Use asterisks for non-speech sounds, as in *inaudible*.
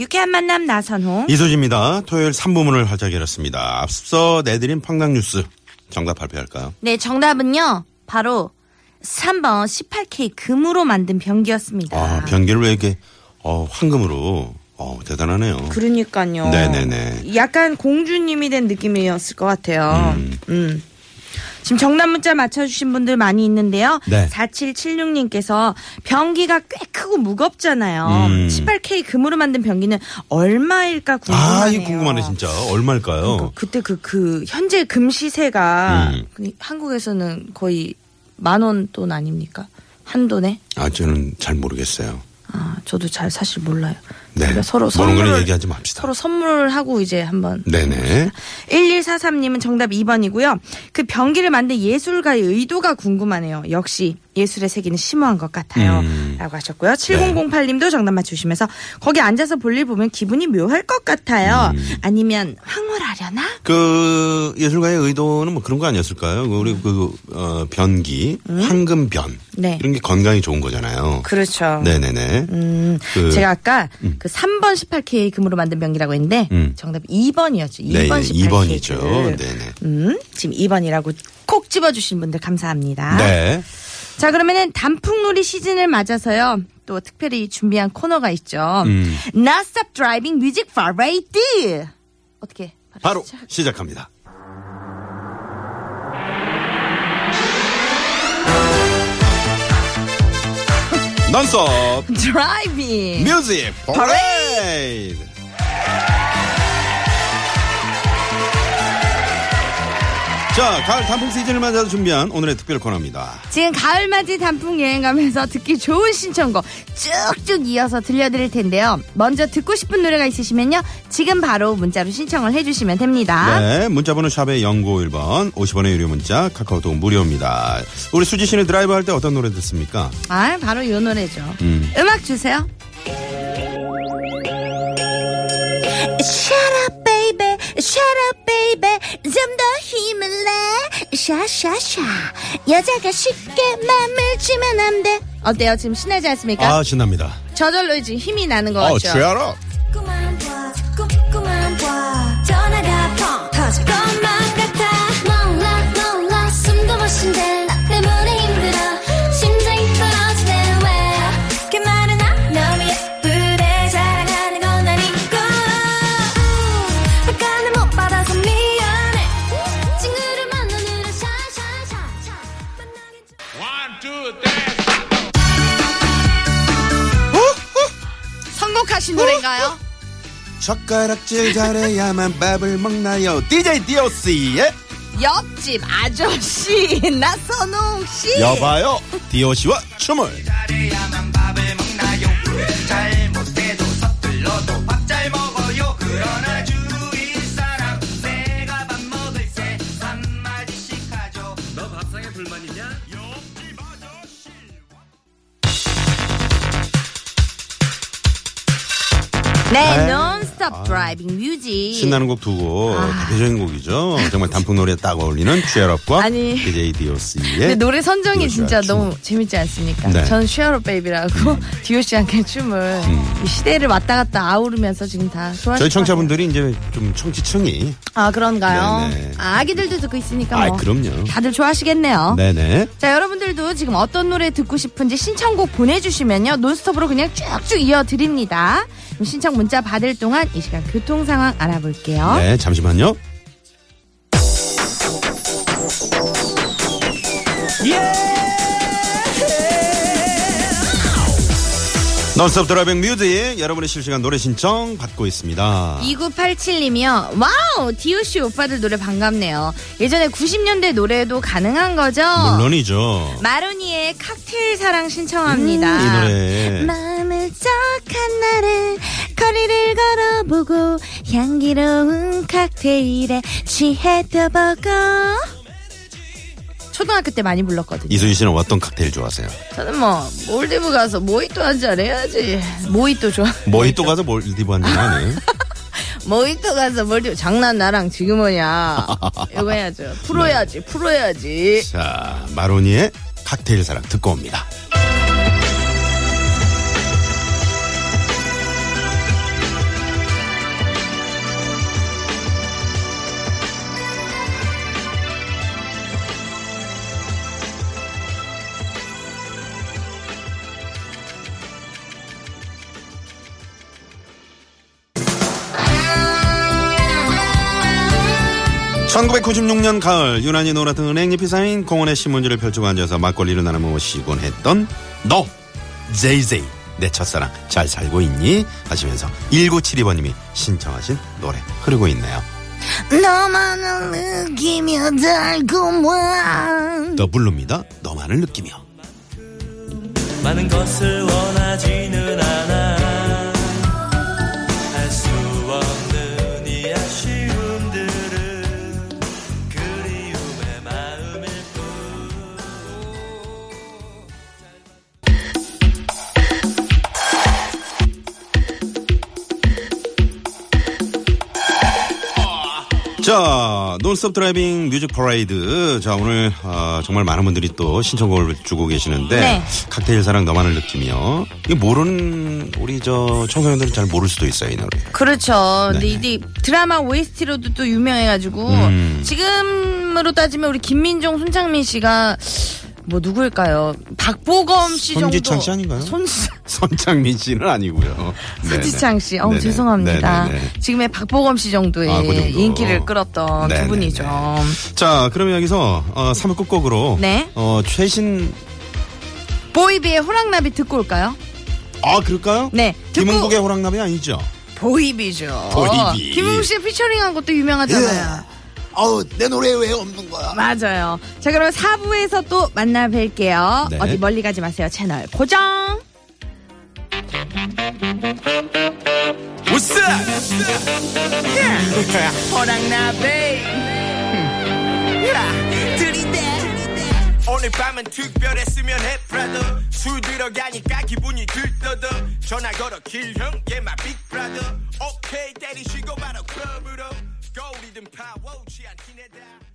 유쾌한 만남 나선홍. 이수지입니다. 토요일 3부문을 활짝 열었습니다. 앞서 내드린 팡당 뉴스 정답 발표할까요? 네, 정답은요. 바로 3번 18K 금으로 만든 병기였습니다. 아, 변기를 왜 이렇게 어, 황금으로 어, 대단하네요. 그러니까요. 네네네. 약간 공주님이 된 느낌이었을 것 같아요. 음. 지금 정답 문자 맞춰주신 분들 많이 있는데요. 네. 4776님께서 병기가 꽤 크고 무겁잖아요. 음. 18K 금으로 만든 병기는 얼마일까 궁금하네요. 아, 이거 궁금하네 진짜. 얼마일까요? 그러니까 그때 그, 그, 현재 금 시세가 음. 그 한국에서는 거의 만 원 돈 아닙니까? 한 돈에? 아, 저는 잘 모르겠어요. 아, 저도 잘 사실 몰라요. 네. 그러니까 서로 거는 선물을- 얘기하지 맙시다. 서로 선물을 하고 이제 한번. 네네. 1143님은 정답 2번이고요. 그 병기를 만든 예술가의 의도가 궁금하네요. 역시 예술의 세계는 심오한 것 같아요. 음. 라고 하셨고요. 7008님도 정답 맞추시면서 거기 앉아서 볼일 보면 기분이 묘할 것 같아요. 음. 아니면 황홀하려나? 그 예술가의 의도는 뭐 그런 거 아니었을까요? 우리 그 어, 변기, 황금변 음? 네. 이런 게 건강에 좋은 거잖아요. 그렇죠. 네네네. 음, 그- 제가 아까 그 3번 18K 금으로 만든 병기라고 했는데 음. 정답 2번이었죠. 2번 네, 18K. 2번이죠. 금. 네네. 음, 지금 2번이라고 콕 집어주신 분들 감사합니다. 네. 자, 그러면은 단풍놀이 시즌을 맞아서요. 또 특별히 준비한 코너가 있죠. 음. Nonstop Driving Music Parade. 어떻게? 바로 시작. 시작 합니다. Nonstop Driving. Music Parade 자, 가을 단풍 시즌을 맞아서 준비한 오늘의 특별 코너입니다. 지금 가을맞이 단풍 여행 가면서 듣기 좋은 신청곡 쭉쭉 이어서 들려드릴 텐데요. 먼저 듣고 싶은 노래가 있으시면요. 지금 바로 문자로 신청을 해주시면 됩니다. 네, 문자번호 샵의 0951번, 50원의 유료 문자, 카카오톡 무료입니다. 우리 수지 씨는 드라이브 할 때 어떤 노래 듣습니까? 아, 바로 이 노래죠. 음. 음악 주세요. Shut up, up, baby. 좀더 힘을 내. 샤샤샤. 여자가 쉽게 맘을 주면 안 돼. 어때요? 지금 신나지 않습니까? 아, 신납니다. 저절로 이제 힘이 나는 것 어, 같죠? up. 자꾸만 봐 자꾸만 봐 전화가 펑 터질 것 선곡하신 노래인가요? 젓가락질 잘해야만 밥을 먹나요? DJ DOC의 옆집 아저씨 *laughs* 나선홍 씨. 여봐요. DOC와 춤을. 네, 네. 논스톱 드라이빙 뮤직. 신나는 곡두 곡, 대표적인 곡이죠. 정말 단풍 노래에 딱 어울리는 취업과 아니. DJ DOC의 근데 노래 선정이 디오씨와 진짜 춤. 너무 재밌지 않습니까? 네. 음. 저는 쉐어로 베이비라고 디오씨 함께 춤을 이 시대를 왔다 갔다 아우르면서 지금 다 좋아하시는 저희 청취자분들이 이제 좀 청취층이 아 그런가요? 네네. 아, 아기들도 듣고 있으니까 아, 뭐 그럼요. 다들 좋아하시겠네요. 네네. 자 여러분들도 지금 어떤 노래 듣고 싶은지 신청곡 보내주시면요 논스톱으로 그냥 쭉쭉 이어드립니다. 그럼 신청 문자 받을 동안 이 시간 교통 상황 알아볼게요. 네, 잠시만요. Nonstop Driving Music 여러분의 실시간 노래 신청 받고 있습니다. 2987님이요. Wow! DOC 오빠들 노래 반갑네요. 예전에 90년대 노래도 가능한 거죠? 물론이죠. 마로니에의 칵테일 사랑 신청합니다. 음, 이 노래. 마음을 날은 거리를 걸어보고 향기로운 칵테일에 취해도 보고 초등학교 때 많이 불렀거든요. 이수지 씨는 어떤 칵테일 좋아하세요? 저는 뭐 몰디브 가서 모히또 한 잔 해야지. 모히또 좋아. 모히또 가서 몰디브 한 잔 하네. *laughs* 모히또 가서 몰디브 장난 나랑 지금 뭐냐. 이거 해야죠. *laughs* 풀어야지. 풀어야지. 자, 마로니의 칵테일 사랑 듣고 옵니다. (1996년) 가을 유난히 노랗던 은행잎이 쌓인 공원의 신문지를 펼치고 앉아서 막걸리를 나눠 마시곤 했던 너 제이제이 내 첫사랑 잘 살고 있니? 하시면서 1972번님이 신청하신 노래 흐르고 있네요. 너만을 느끼며 달고만. 더 부릅니다. 너만을 느끼며. 많은 것을 원하지는 자, Nonstop Driving Music Parade. 자, 오늘, 아, 정말 많은 분들이 또 신청곡을 주고 계시는데, 네. 칵테일 사랑 너만을 느끼며, 이게 모르는, 우리 저 청소년들은 잘 모를 수도 있어요, 이 노래. 그렇죠. 근데 네네. 이게 드라마 OST로도 또 유명해가지고 음. 지금으로 따지면 우리 김민종, 손창민 씨가 뭐 누구일까요? 박보검 씨 정도. 손지창 씨 아닌가요? 손 *laughs* 손창민 씨는 아니고요. 손지창 씨. 어 네네. 죄송합니다. 네네네. 지금의 박보검 씨 정도의 아, 그 정도. 인기를 끌었던 네네네. 두 분이죠. 자, 그러면 여기서, 어, 3부 끝곡으로. 네. 어, 최신, 보이비의 호랑나비 듣고 올까요? 아, 그럴까요? 네. 듣고 김은국의 호랑나비 아니죠? 보이비죠. 보이비. 김은국 씨 피처링한 것도 유명하잖아요. 아우, 내 노래에 왜 없는 거야? 맞아요. 자, 그럼 4부에서 또 만나 뵐게요. 네. 어디 멀리 가지 마세요. 채널 고정. 우스! 호랑나비. 오늘 밤은 특별했으면 해, brother. 술 들어가니까 기분이 들떠더. 전화 걸어, 길형, big brother. 오케이, 때리시고 바로 클럽으로. 거울이든 파워, 취한 티내다.